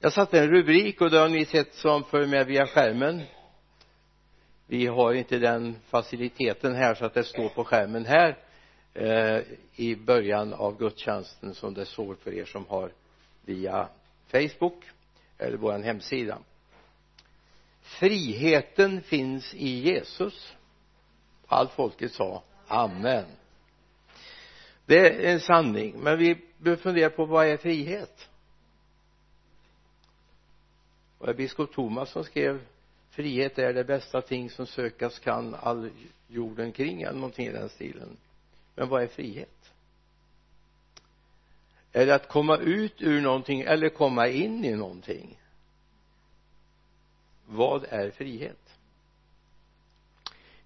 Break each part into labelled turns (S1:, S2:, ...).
S1: jag satte en rubrik och det har ni sett som följer med via skärmen. Vi har inte den faciliteten här så att det står på skärmen här eh, i början av gudstjänsten som det står för er som har via Facebook eller vår hemsida. Friheten finns i Jesus. Allt folket sa amen. Det är en sanning men vi behöver fundera på vad är frihet? Och det är biskop Thomas som skrev frihet är det bästa ting som sökas kan all jorden kring eller någonting i den stilen. Men vad är frihet? Är det att komma ut ur någonting eller komma in i någonting? Vad är frihet?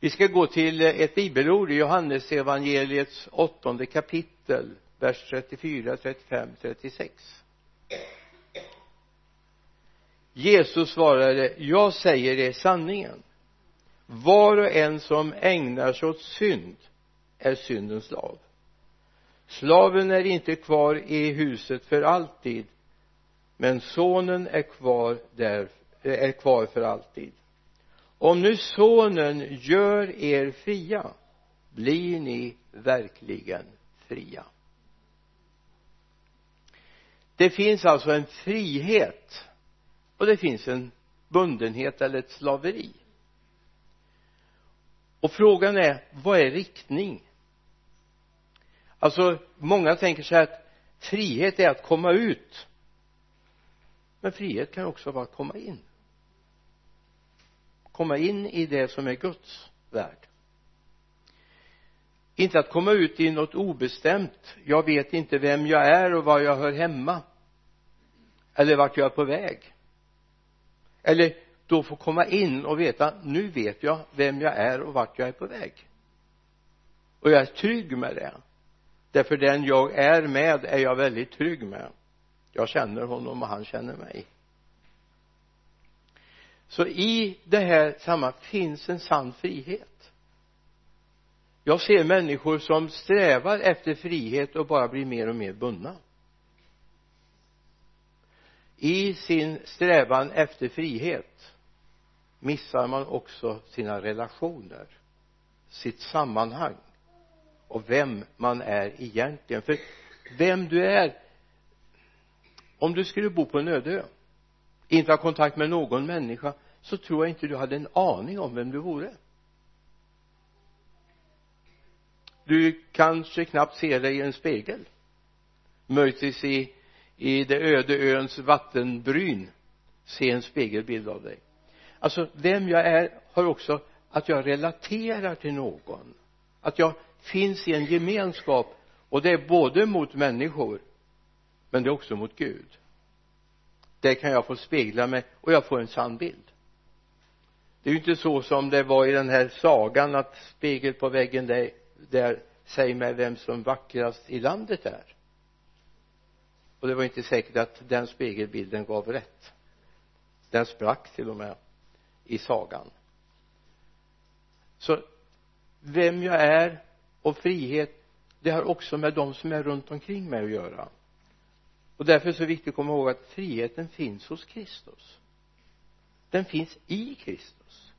S1: Vi ska gå till ett bibelord i Johannes evangeliets åttonde kapitel vers 34, 35, 36 Jesus svarade jag säger er sanningen. Var och en som ägnar sig åt synd är syndens slav. Slaven är inte kvar i huset för alltid men sonen är kvar där är kvar för alltid. Om nu sonen gör er fria blir ni verkligen fria. Det finns alltså en frihet och det finns en bundenhet eller ett slaveri. Och frågan är vad är riktning? Alltså många tänker sig att frihet är att komma ut. Men frihet kan också vara att komma in. Komma in i det som är Guds värld. Inte att komma ut i något obestämt. Jag vet inte vem jag är och var jag hör hemma. Eller vart jag är på väg eller då få komma in och veta nu vet jag vem jag är och vart jag är på väg. Och jag är trygg med det. Därför den jag är med är jag väldigt trygg med. Jag känner honom och han känner mig. Så i det här sammanhanget finns en sann frihet. Jag ser människor som strävar efter frihet och bara blir mer och mer bundna i sin strävan efter frihet missar man också sina relationer sitt sammanhang och vem man är egentligen. För vem du är om du skulle bo på en öde ö inte ha kontakt med någon människa så tror jag inte du hade en aning om vem du vore. Du kanske knappt ser dig i en spegel möjligtvis i i det öde öns vattenbryn. Se en spegelbild av dig. Alltså vem jag är har också att jag relaterar till någon. Att jag finns i en gemenskap och det är både mot människor men det är också mot Gud. Där kan jag få spegla mig och jag får en sann bild. Det är ju inte så som det var i den här sagan att spegel på väggen där, där säg mig vem som vackrast i landet är och det var inte säkert att den spegelbilden gav rätt. Den sprack till och med i sagan. Så vem jag är och frihet det har också med de som är runt omkring mig att göra. Och därför är det så viktigt att komma ihåg att friheten finns hos Kristus. Den finns i Kristus.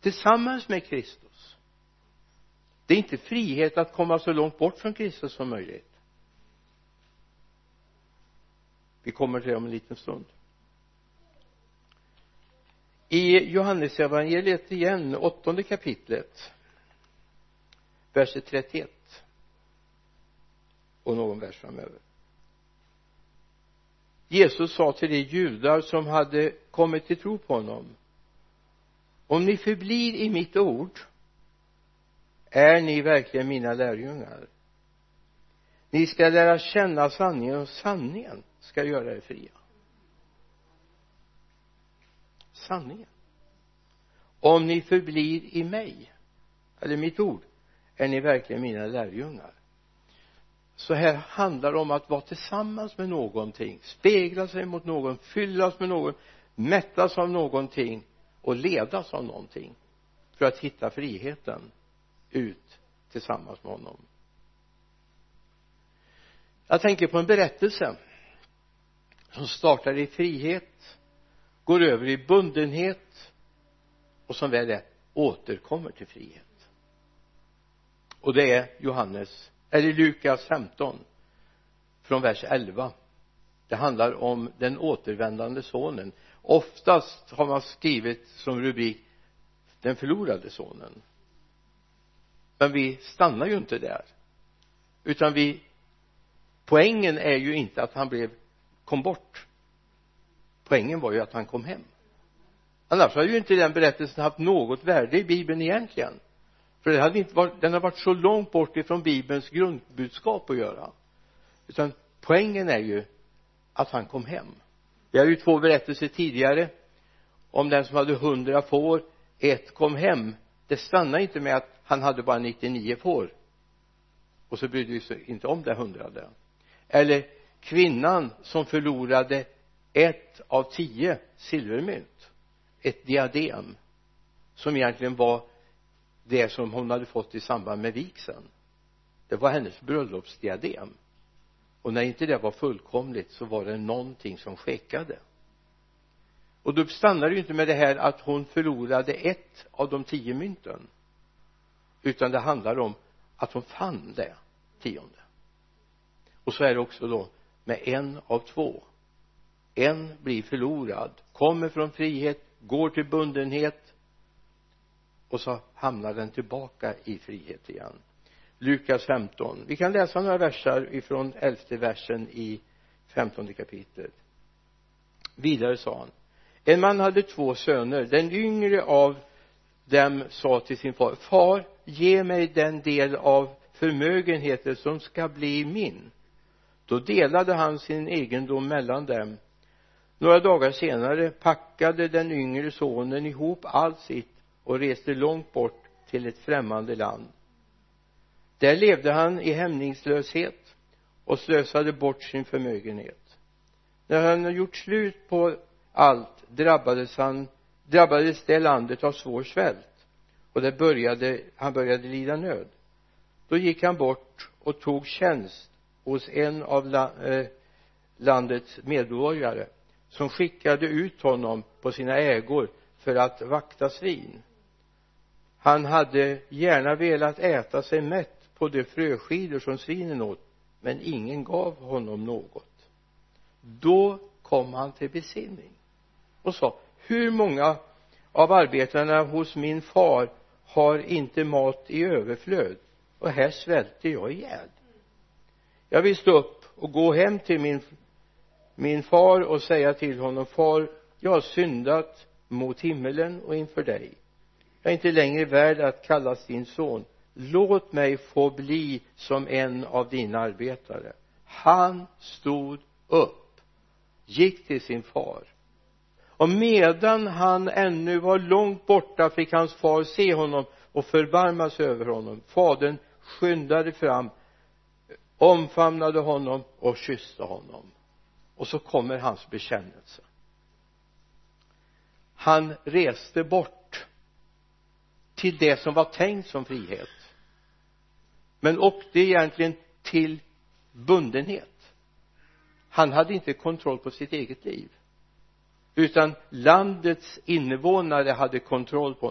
S1: Tillsammans med Kristus. Det är inte frihet att komma så långt bort från Kristus som möjligt. Vi kommer till det om en liten stund. I Johannesevangeliet igen åttonde kapitlet vers 31 och någon vers framöver. Jesus sa till de judar som hade kommit till tro på honom om ni förblir i mitt ord är ni verkligen mina lärjungar. Ni ska lära känna sanningen och sanningen ska göra er fria sanningen. Om ni förblir i mig eller mitt ord är ni verkligen mina lärjungar. Så här handlar det om att vara tillsammans med någonting spegla sig mot någon fyllas med någon mättas av någonting och ledas av någonting för att hitta friheten ut tillsammans med honom. Jag tänker på en berättelse som startar i frihet går över i bundenhet och som väl är återkommer till frihet. Och det är Johannes eller Lukas 15 från vers 11 det handlar om den återvändande sonen. Oftast har man skrivit som rubrik den förlorade sonen. Men vi stannar ju inte där. Utan vi poängen är ju inte att han blev kom bort. Poängen var ju att han kom hem. Annars hade ju inte den berättelsen haft något värde i bibeln egentligen. För det hade inte varit, den har varit så långt bort ifrån bibelns grundbudskap att göra. Utan poängen är ju att han kom hem. Vi har ju två berättelser tidigare om den som hade hundra får ett kom hem. Det stannar inte med att han hade bara 99 får. Och så brydde vi sig inte om det hundrade. Eller kvinnan som förlorade ett av tio silvermynt ett diadem som egentligen var det som hon hade fått i samband med vigseln. Det var hennes bröllopsdiadem. Och när inte det var fullkomligt så var det någonting som skekade och då stannar det ju inte med det här att hon förlorade ett av de tio mynten utan det handlar om att hon fann det tionde. Och så är det också då med en av två. En blir förlorad kommer från frihet går till bundenhet och så hamnar den tillbaka i frihet igen. Lukas 15 vi kan läsa några versar ifrån elfte versen i femtonde kapitlet. Vidare sa han en man hade två söner. Den yngre av dem sa till sin far far ge mig den del av förmögenheten som ska bli min då delade han sin egendom mellan dem. Några dagar senare packade den yngre sonen ihop allt sitt och reste långt bort till ett främmande land. Där levde han i hämningslöshet och slösade bort sin förmögenhet. När han hade gjort slut på allt drabbades han drabbades det landet av svår svält och det började han började lida nöd. Då gick han bort och tog tjänst hos en av la, eh, landets medborgare som skickade ut honom på sina ägor för att vakta svin. Han hade gärna velat äta sig mätt på de fröskidor som svinen åt men ingen gav honom något. Då kom han till besinning och sa hur många av arbetarna hos min far har inte mat i överflöd? Och här svälter jag ihjäl jag vill stå upp och gå hem till min min far och säga till honom far jag har syndat mot himmelen och inför dig. Jag är inte längre värd att kallas din son. Låt mig få bli som en av dina arbetare. Han stod upp gick till sin far. Och medan han ännu var långt borta fick hans far se honom och förbarma sig över honom. Fadern skyndade fram omfamnade honom och kysste honom. Och så kommer hans bekännelse. Han reste bort till det som var tänkt som frihet men åkte egentligen till bundenhet. Han hade inte kontroll på sitt eget liv utan landets invånare hade kontroll på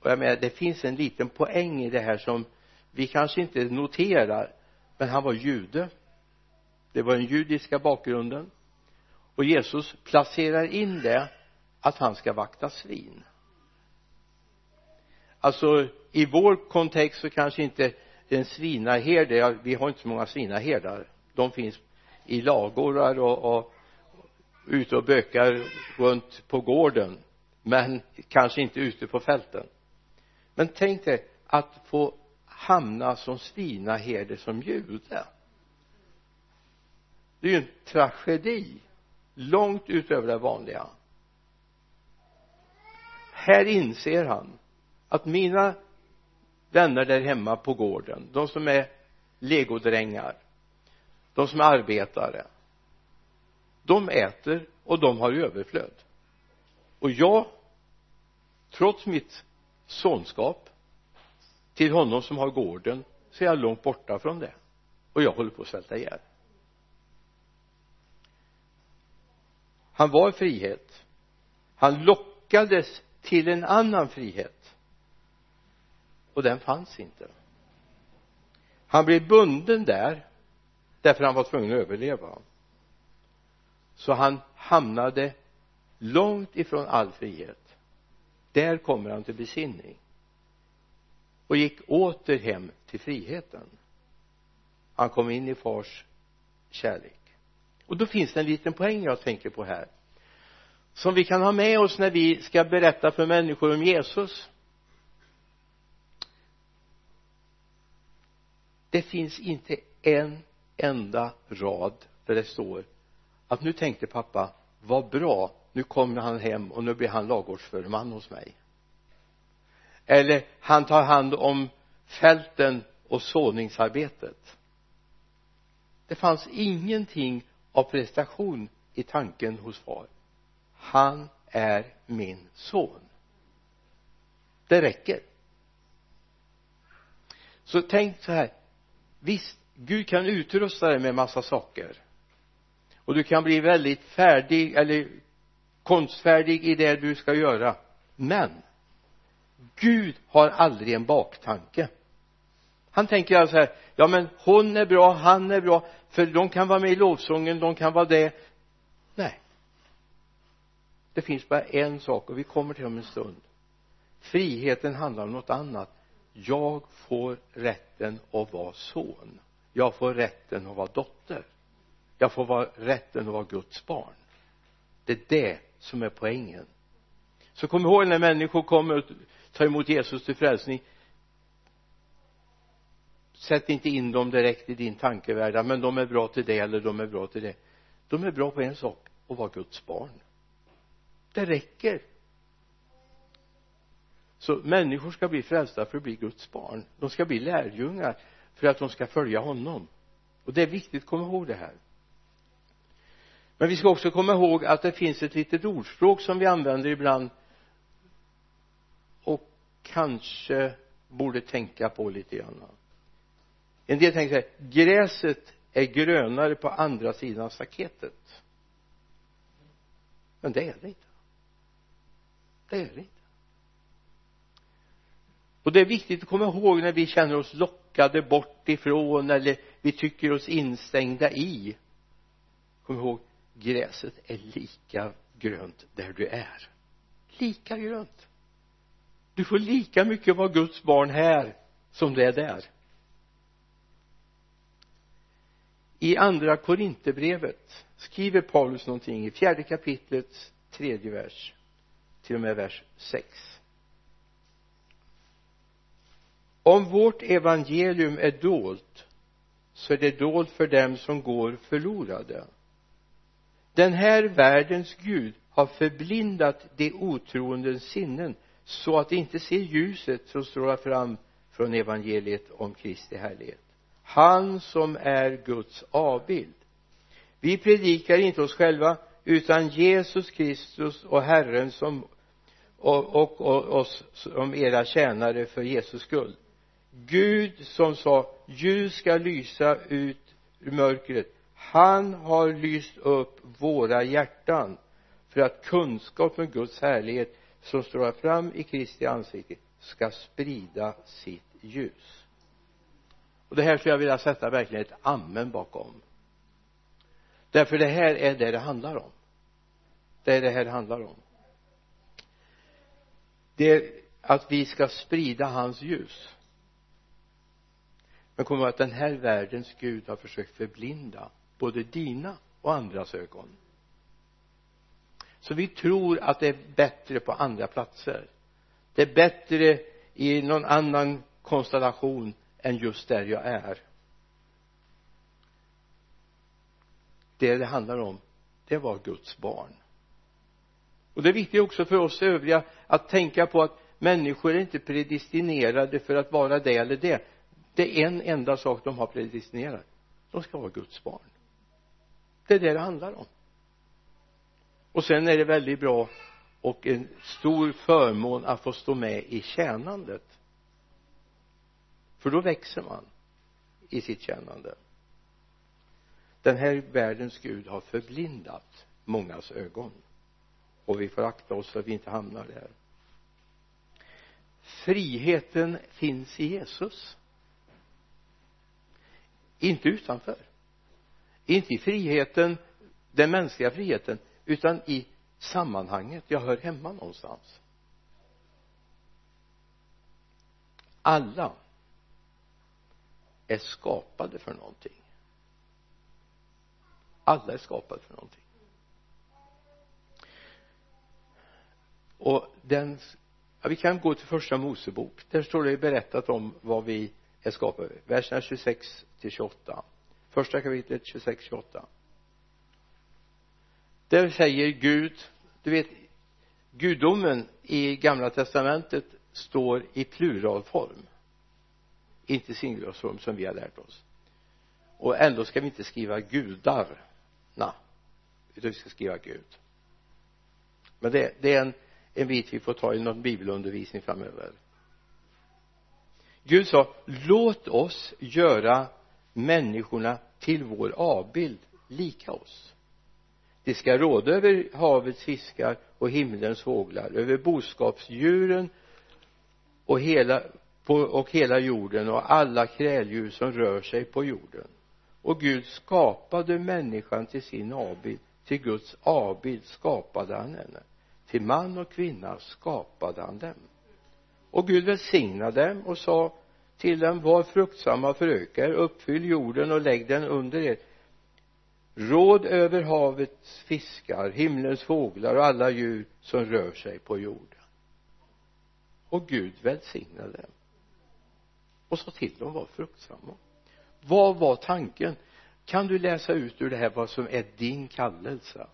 S1: och jag menar det finns en liten poäng i det här som vi kanske inte noterar men han var jude. Det var den judiska bakgrunden. Och Jesus placerar in det att han ska vakta svin. Alltså i vår kontext så kanske inte en svinaherde vi har inte så många svinaherdar. De finns i lagårdar och, och ute och bökar runt på gården men kanske inte ute på fälten. Men tänk dig att få hamna som svinaherde som jude. Det är ju en tragedi långt utöver det vanliga. Här inser han att mina vänner där hemma på gården de som är legodrängar de som är arbetare de äter och de har överflöd. Och jag trots mitt sonskap till honom som har gården så är jag långt borta från det. Och jag håller på att svälta ihjäl. Han var frihet. Han lockades till en annan frihet. Och den fanns inte. Han blev bunden där därför han var tvungen att överleva. Så han hamnade långt ifrån all frihet. Där kommer han till besinning och gick åter hem till friheten. Han kom in i fars kärlek. Och då finns det en liten poäng jag tänker på här som vi kan ha med oss när vi ska berätta för människor om Jesus. Det finns inte en enda rad där det står att nu tänkte pappa vad bra nu kommer han hem och nu blir han lagårdsförman hos mig eller han tar hand om fälten och såningsarbetet. Det fanns ingenting av prestation i tanken hos far. Han är min son. Det räcker. Så tänk så här. Visst Gud kan utrusta dig med massa saker. Och du kan bli väldigt färdig eller konstfärdig i det du ska göra. Men Gud har aldrig en baktanke. Han tänker alltså här ja men hon är bra, han är bra för de kan vara med i lovsången, de kan vara det. Nej. Det finns bara en sak och vi kommer till om en stund. Friheten handlar om något annat. Jag får rätten att vara son. Jag får rätten att vara dotter. Jag får vara rätten att vara Guds barn. Det är det som är poängen så kom ihåg när människor kommer och tar emot Jesus till frälsning. Sätt inte in dem direkt i din tankevärld. Men de är bra till det eller de är bra till det. De är bra på en sak. Att vara Guds barn. Det räcker. Så människor ska bli frälsta för att bli Guds barn. De ska bli lärjungar för att de ska följa honom. Och det är viktigt att komma ihåg det här. Men vi ska också komma ihåg att det finns ett litet ordspråk som vi använder ibland kanske borde tänka på lite grann. En del tänker sig gräset är grönare på andra sidan staketet. Men det är det inte. Det är det inte. Och det är viktigt att komma ihåg när vi känner oss lockade bort ifrån eller vi tycker oss instängda i. Kom ihåg gräset är lika grönt där du är. Lika grönt du får lika mycket vara Guds barn här som det är där. I andra korinterbrevet skriver Paulus någonting i fjärde kapitlets tredje vers till och med vers 6 om vårt evangelium är dolt så är det dolt för dem som går förlorade. Den här världens Gud har förblindat de otroendes sinnen så att de inte ser ljuset som strålar fram från evangeliet om Kristi härlighet. Han som är Guds avbild. Vi predikar inte oss själva utan Jesus Kristus och Herren som och, och, och oss som era tjänare för Jesus skull. Gud som sa ljus ska lysa ut ur mörkret. Han har lyst upp våra hjärtan för att kunskap om Guds härlighet som strålar fram i Kristi ansikte ska sprida sitt ljus. Och det här skulle jag vilja sätta verkligen ett amen bakom. Därför det här är det det handlar om. Det är det här det handlar om. Det är att vi ska sprida hans ljus. Men kom ihåg att den här världens Gud har försökt förblinda både dina och andras ögon så vi tror att det är bättre på andra platser. Det är bättre i någon annan konstellation än just där jag är. Det det handlar om det var Guds barn. Och det är viktigt också för oss övriga att tänka på att människor är inte predestinerade för att vara det eller det. Det är en enda sak de har predestinerat. De ska vara Guds barn. Det är det det handlar om och sen är det väldigt bra och en stor förmån att få stå med i tjänandet. För då växer man i sitt tjänande. Den här världens Gud har förblindat mångas ögon. Och vi får akta oss så att vi inte hamnar där. Friheten finns i Jesus. Inte utanför. Inte i friheten den mänskliga friheten utan i sammanhanget. Jag hör hemma någonstans. Alla är skapade för någonting. Alla är skapade för någonting. Och den ja, vi kan gå till första Mosebok. Där står det berättat om vad vi är skapade. Verserna 26 till 28 första kapitlet 26 28 där säger Gud du vet gudomen i gamla testamentet står i pluralform. Inte singularform som vi har lärt oss. Och ändå ska vi inte skriva gudarna utan vi ska skriva Gud. Men det, det är en, en bit vi får ta i någon bibelundervisning framöver. Gud sa låt oss göra människorna till vår avbild lika oss de ska råda över havets fiskar och himlens fåglar över boskapsdjuren och hela, på, och hela jorden och alla kräldjur som rör sig på jorden. Och Gud skapade människan till sin avbild. Till Guds avbild skapade han henne. Till man och kvinna skapade han dem. Och Gud välsignade dem och sa till dem var fruktsamma och föröka er uppfyll jorden och lägg den under er råd över havets fiskar himlens fåglar och alla djur som rör sig på jorden. Och Gud välsignade dem. Och sa till dem var fruktsamma. Vad var tanken? Kan du läsa ut ur det här vad som är din kallelse?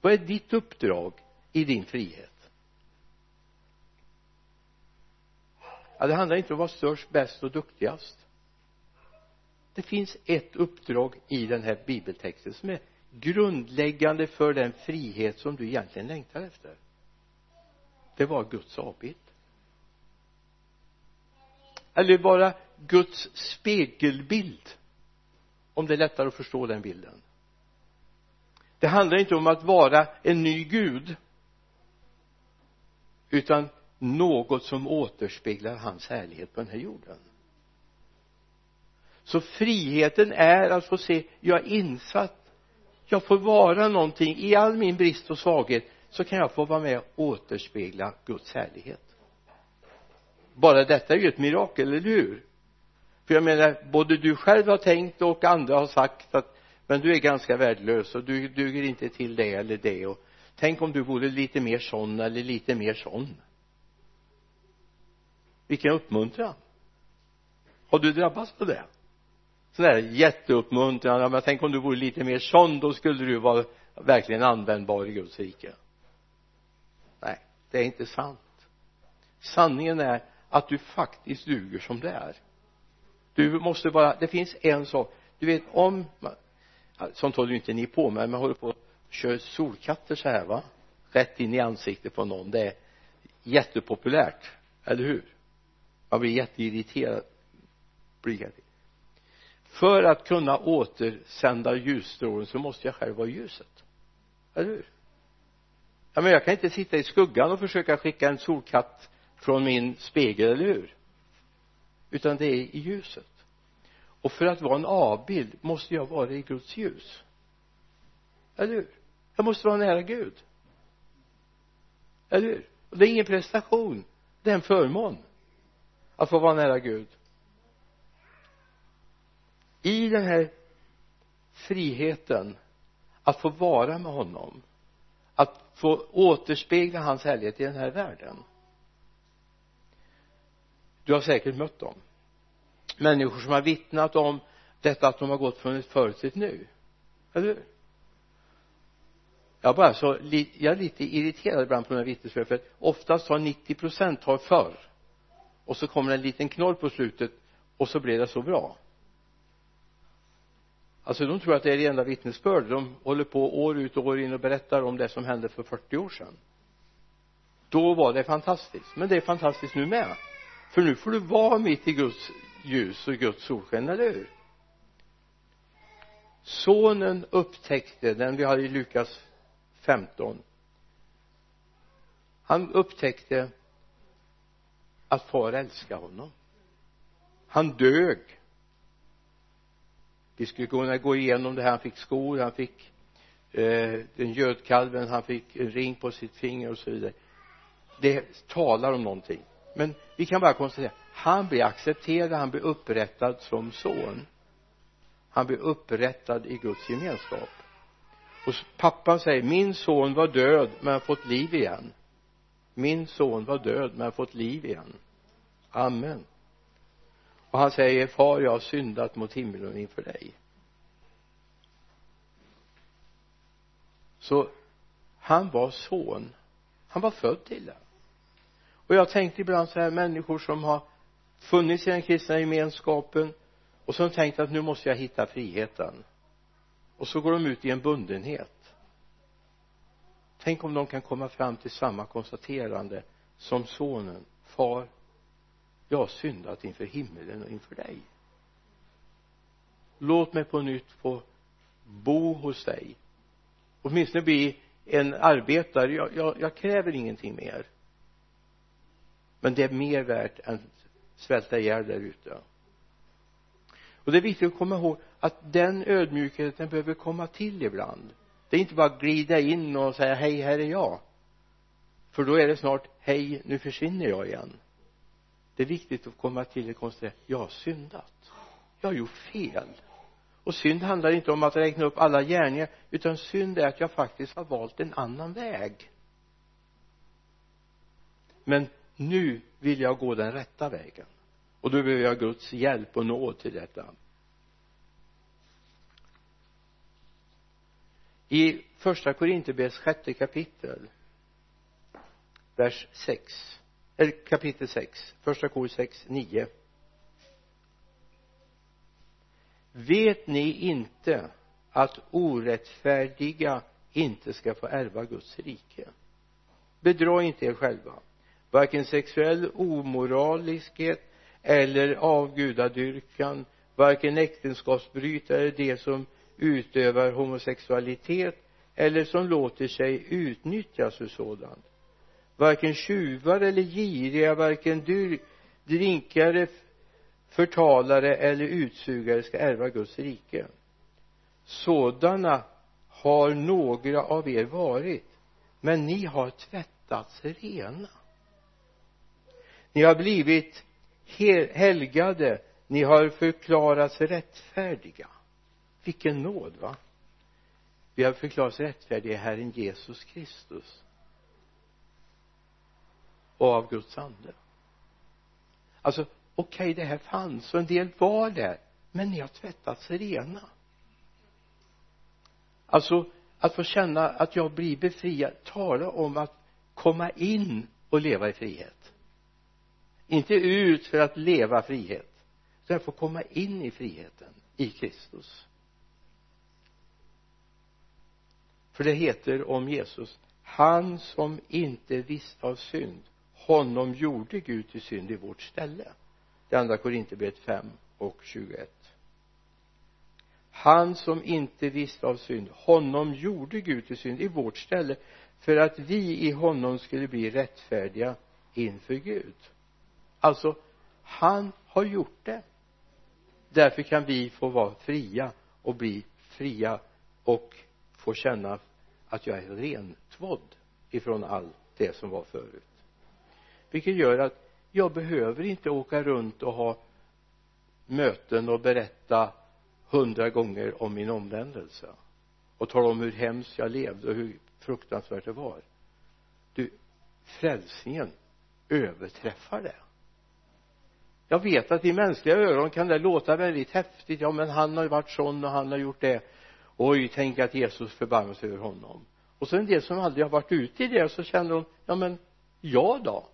S1: Vad är ditt uppdrag i din frihet? Ja det handlar inte om att vara störst, bäst och duktigast det finns ett uppdrag i den här bibeltexten som är grundläggande för den frihet som du egentligen längtar efter. Det var Guds avbild. Eller bara Guds spegelbild om det är lättare att förstå den bilden. Det handlar inte om att vara en ny gud utan något som återspeglar hans härlighet på den här jorden så friheten är att få se jag är insatt. Jag får vara någonting. I all min brist och svaghet så kan jag få vara med och återspegla Guds härlighet. Bara detta är ju ett mirakel, eller hur? För jag menar både du själv har tänkt och andra har sagt att men du är ganska värdelös och du duger inte till det eller det. Och tänk om du vore lite mer sån eller lite mer sån. Vilken uppmuntran. Har du drabbats av det? Sån där jätteuppmuntran men tänk om du vore lite mer sån då skulle du vara verkligen användbar i Guds rike. Nej det är inte sant. Sanningen är att du faktiskt duger som det är. Du måste bara det finns en sak. Du vet om sånt håller ju inte ni på med men håller på och kör solkatter så här va? Rätt in i ansiktet på någon. Det är jättepopulärt eller hur? Man blir jätteirriterad blir för att kunna återsända ljusstrålen så måste jag själv vara ljuset. Eller hur? Ja men jag kan inte sitta i skuggan och försöka skicka en solkatt från min spegel, eller hur? Utan det är i ljuset. Och för att vara en avbild måste jag vara i Guds ljus. Eller hur? Jag måste vara nära Gud. Eller hur? Och det är ingen prestation det är en förmån att få vara nära Gud i den här friheten att få vara med honom att få återspegla hans härlighet i den här världen. Du har säkert mött dem. Människor som har vittnat om detta att de har gått från ett förut till ett nu. Eller hur? Jag bara så jag är lite irriterad ibland på de här vittnesbörden för att oftast har 90 procent har förr och så kommer en liten knorr på slutet och så blir det så bra alltså de tror att det är det enda vittnesbörd. De håller på år ut och år in och berättar om det som hände för 40 år sedan. Då var det fantastiskt. Men det är fantastiskt nu med. För nu får du vara mitt i Guds ljus och Guds solsken, eller hur? Sonen upptäckte den vi har i Lukas 15 han upptäckte att far älskade honom. Han dög vi skulle kunna gå igenom det här. Han fick skor han fick eh, den gödkalven han fick en ring på sitt finger och så vidare. Det talar om någonting. Men vi kan bara konstatera han blir accepterad han blir upprättad som son. Han blir upprättad i Guds gemenskap. Och pappan säger min son var död men har fått liv igen. Min son var död men har fått liv igen. Amen och han säger far jag har syndat mot himlen inför dig. Så han var son. Han var född till det. Och jag tänkte ibland så här människor som har funnits i den kristna gemenskapen och som tänkt att nu måste jag hitta friheten. Och så går de ut i en bundenhet. Tänk om de kan komma fram till samma konstaterande som sonen. Far jag har syndat inför himmelen och inför dig. Låt mig på nytt få bo hos dig. Åtminstone bli en arbetare. Jag, jag, jag kräver ingenting mer. Men det är mer värt än svälta ihjäl där ute. Och det är viktigt att komma ihåg att den ödmjukheten behöver komma till ibland. Det är inte bara att glida in och säga hej här är jag. För då är det snart hej nu försvinner jag igen det är viktigt att komma till och konstatera jag har syndat. Jag har gjort fel. Och synd handlar inte om att räkna upp alla gärningar utan synd är att jag faktiskt har valt en annan väg. Men nu vill jag gå den rätta vägen. Och då behöver jag Guds hjälp och nåd till detta. I första Korinthierbrevets sjätte kapitel vers 6 eller kapitel 6 första kor 6, 9 vet ni inte att orättfärdiga inte ska få ärva Guds rike? Bedra inte er själva. Varken sexuell omoraliskhet eller avgudadyrkan varken äktenskapsbrytare de som utövar homosexualitet eller som låter sig utnyttjas för sådant varken tjuvar eller giriga varken drinkare förtalare eller utsugare ska ärva Guds rike. Sådana har några av er varit men ni har tvättats rena. Ni har blivit helgade. Ni har förklarats rättfärdiga. Vilken nåd va? Vi har förklarats rättfärdiga i Herren Jesus Kristus och av Guds ande. Alltså okej okay, det här fanns och en del var där men ni har tvättats rena. Alltså att få känna att jag blir befriad tala om att komma in och leva i frihet. Inte ut för att leva frihet utan att få komma in i friheten i Kristus. För det heter om Jesus han som inte visste av synd honom gjorde Gud till synd i vårt ställe. Det andra Korinthierbrevet 5 och 21 han som inte visste av synd honom gjorde Gud till synd i vårt ställe för att vi i honom skulle bli rättfärdiga inför Gud. Alltså han har gjort det. Därför kan vi få vara fria och bli fria och få känna att jag är rentvådd ifrån allt det som var förut vilket gör att jag behöver inte åka runt och ha möten och berätta hundra gånger om min omvändelse och tala om hur hemskt jag levde och hur fruktansvärt det var. Du frälsningen överträffar det. Jag vet att i mänskliga öron kan det låta väldigt häftigt. Ja men han har ju varit sån och han har gjort det. Oj tänk att Jesus förbarmar sig över honom. Och så en del som aldrig har varit ute i det så känner de ja men jag då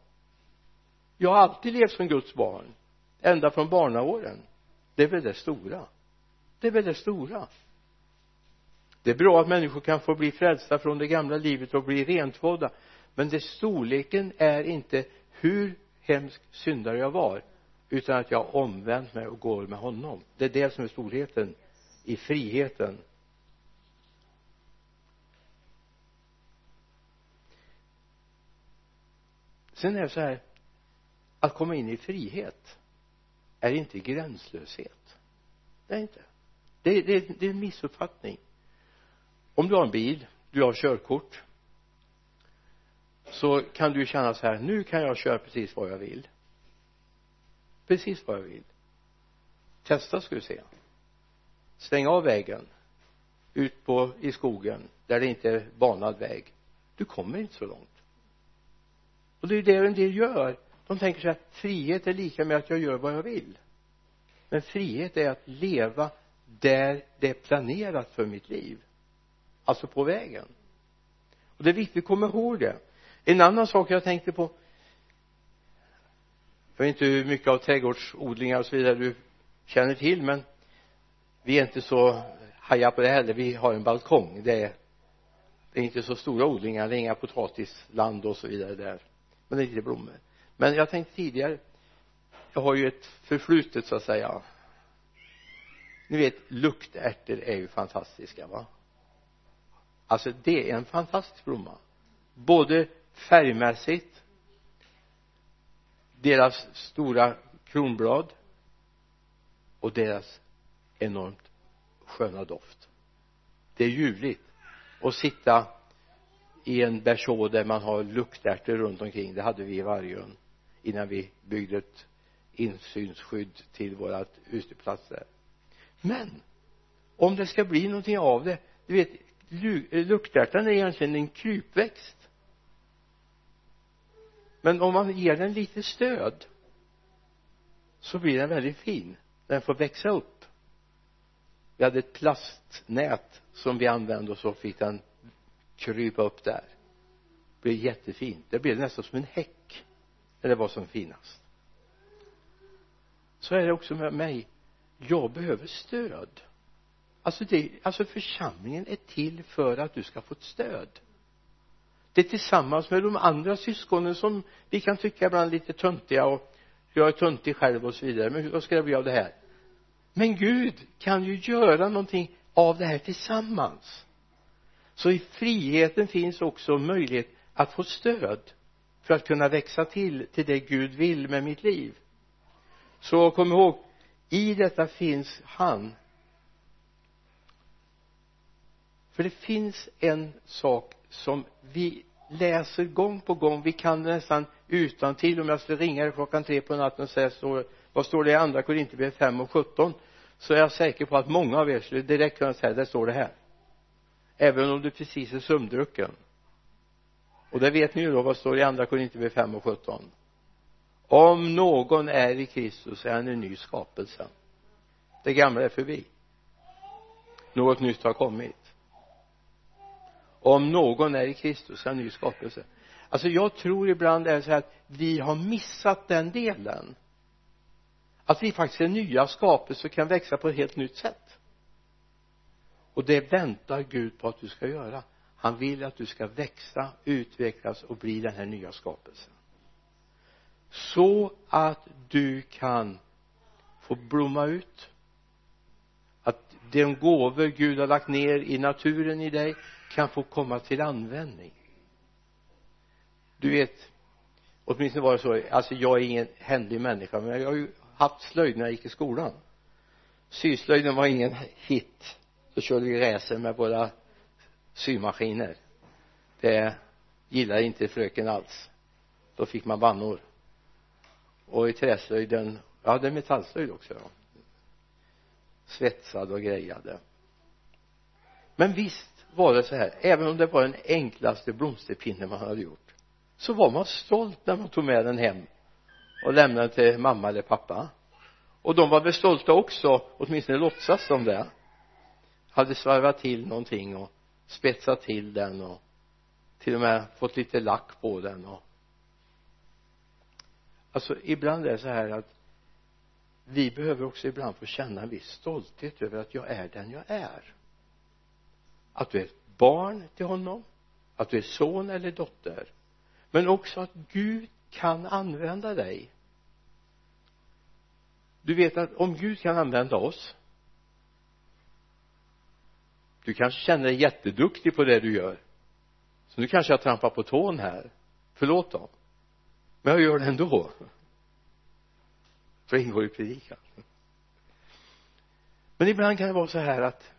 S1: jag har alltid levt som Guds barn ända från barnaåren. Det är väl det stora. Det är väl det stora. Det är bra att människor kan få bli frälsta från det gamla livet och bli rentvådda men det storleken är inte hur hemsk syndare jag var utan att jag har omvänt mig och går med honom. Det är det som är storheten i friheten. Sen är det så här att komma in i frihet är inte gränslöshet. Det är inte. Det, det, det är en missuppfattning. Om du har en bil du har körkort så kan du känna så här nu kan jag köra precis vad jag vill. Precis vad jag vill. Testa ska du se. Stäng av vägen. Ut på i skogen där det inte är banad väg. Du kommer inte så långt. Och det är det en del gör de tänker så här frihet är lika med att jag gör vad jag vill. Men frihet är att leva där det är planerat för mitt liv. Alltså på vägen. Och det är viktigt att komma ihåg det. En annan sak jag tänkte på jag vet inte hur mycket av trädgårdsodlingar och så vidare du känner till men vi är inte så haja på det heller. Vi har en balkong. Det är det är inte så stora odlingar. Det är inga potatisland och så vidare där. Men det är lite blommor men jag tänkte tidigare jag har ju ett förflutet så att säga. Ni vet luktärtor är ju fantastiska va? Alltså det är en fantastisk blomma. Både färgmässigt deras stora kronblad och deras enormt sköna doft. Det är ljuvligt att sitta i en berså där man har luktärtor runt omkring. Det hade vi i Vargön innan vi byggde ett insynsskydd till vårat uteplatser där men om det ska bli någonting av det du vet luktärtan är egentligen en krypväxt men om man ger den lite stöd så blir den väldigt fin. Den får växa upp. Vi hade ett plastnät som vi använde och så fick den krypa upp där. Det blev jättefint. Det blev nästan som en häck eller vad som finast. Så är det också med mig. Jag behöver stöd. Alltså det, alltså församlingen är till för att du ska få ett stöd. Det är tillsammans med de andra syskonen som vi kan tycka ibland lite töntiga och jag är töntig själv och så vidare. Men vad ska det bli av det här? Men Gud kan ju göra någonting av det här tillsammans. Så i friheten finns också möjlighet att få stöd för att kunna växa till till det Gud vill med mitt liv. Så kom ihåg i detta finns han. För det finns en sak som vi läser gång på gång. Vi kan nästan utan till om jag skulle ringa dig klockan tre på natten och säga så, vad står det i andra Korinthierbrevet 5 och 17 så är jag säker på att många av er skulle direkt kunna säga det står det här. Även om du precis är sömndrucken och det vet ni ju då vad står i andra Korinthierbrevet 5 och 17 om någon är i Kristus är han en ny skapelse. Det gamla är förbi. Något nytt har kommit. Om någon är i Kristus är han en ny skapelse. Alltså jag tror ibland är det så här att vi har missat den delen. Att vi faktiskt är nya skapelser och kan växa på ett helt nytt sätt. Och det väntar Gud på att du ska göra han vill att du ska växa, utvecklas och bli den här nya skapelsen. Så att du kan få blomma ut att de gåvor Gud har lagt ner i naturen i dig kan få komma till användning. Du vet åtminstone var det så alltså jag är ingen händig människa men jag har ju haft slöjd när jag gick i skolan. Syslöjden var ingen hit. Då körde vi racer med våra symaskiner. Det gillade inte fröken alls. Då fick man bannor. Och i träslöjden jag hade metallslöjd också ja. Svetsad och grejade. Men visst var det så här även om det var den enklaste blomsterpinne man hade gjort så var man stolt när man tog med den hem och lämnade till mamma eller pappa. Och de var väl stolta också åtminstone låtsas de det. Hade svarvat till någonting och spetsat till den och till och med fått lite lack på den och alltså ibland är det så här att vi behöver också ibland få känna en viss stolthet över att jag är den jag är. Att du är ett barn till honom att du är son eller dotter men också att Gud kan använda dig. Du vet att om Gud kan använda oss du kanske känner dig jätteduktig på det du gör. Så nu kanske jag trampar på tån här. Förlåt då men jag gör det ändå. För det ingår i predikan. Men ibland kan det vara så här att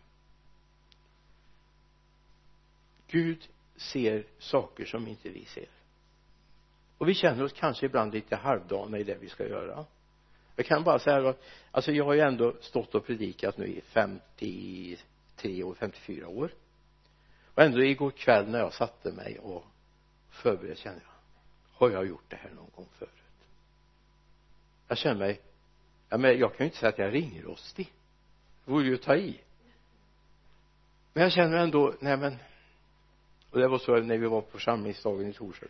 S1: Gud ser saker som inte vi ser. Och vi känner oss kanske ibland lite halvdana i det vi ska göra. Jag kan bara säga att alltså jag har ju ändå stått och predikat nu i 53 år, 54 år. Och ändå igår kväll när jag satte mig och förberedde kände jag har jag gjort det här någon gång förut? Jag känner mig ja, men jag kan ju inte säga att jag är ringrostig. Det vore ju att ta i. Men jag känner ändå nej men och det var så när vi var på församlingsdagen i torsdag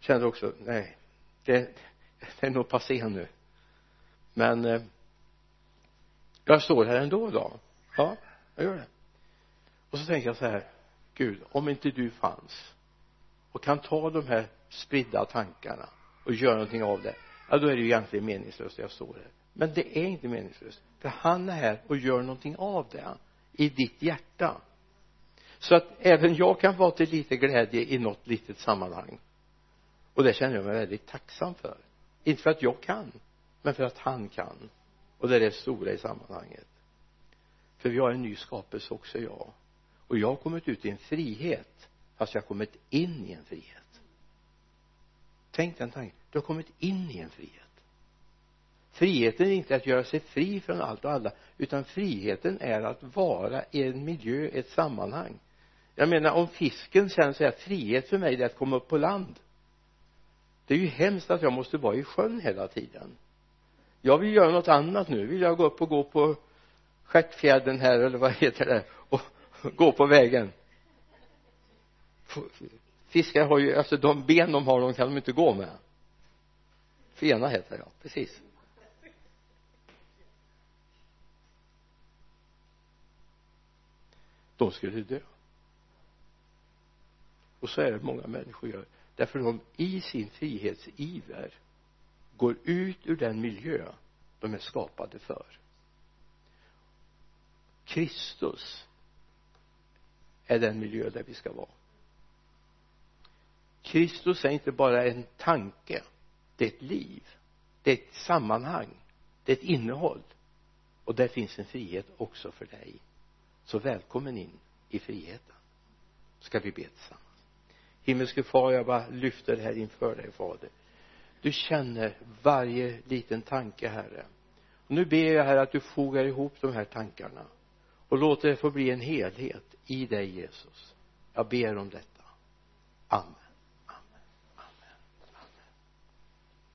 S1: kände också nej det, det är nog passé nu. Men eh, jag står här ändå idag. Ja jag gör det och så tänker jag så här Gud om inte du fanns och kan ta de här spridda tankarna och göra någonting av det ja då är det ju egentligen meningslöst att jag står här. Men det är inte meningslöst för han är här och gör någonting av det i ditt hjärta. Så att även jag kan vara till lite glädje i något litet sammanhang. Och det känner jag mig väldigt tacksam för. Inte för att jag kan men för att han kan. Och det är det stora i sammanhanget. För vi har en ny skapelse också jag och jag har kommit ut i en frihet fast jag har kommit in i en frihet. Tänk den tanken. Du har kommit in i en frihet. Friheten är inte att göra sig fri från allt och alla utan friheten är att vara i en miljö, ett sammanhang. Jag menar om fisken sen säger att frihet för mig är att komma upp på land det är ju hemskt att jag måste vara i sjön hela tiden. Jag vill göra något annat nu. Vill jag gå upp och gå på stjärtfjädern här eller vad heter det? Gå på vägen. Fiskar har ju alltså de ben de har de kan de inte gå med. Fena heter det ja precis. De skulle dö. Och så är det många människor gör. Därför de i sin frihetsiver går ut ur den miljö de är skapade för. Kristus är den miljö där vi ska vara. Kristus är inte bara en tanke. Det är ett liv. Det är ett sammanhang. Det är ett innehåll. Och där finns en frihet också för dig. Så välkommen in i friheten. Ska vi be tillsammans? Himmelske far jag bara lyfter det här inför dig fader. Du känner varje liten tanke herre. Och nu ber jag herre att du fogar ihop de här tankarna och låt det få bli en helhet i dig Jesus. Jag ber om detta. Amen.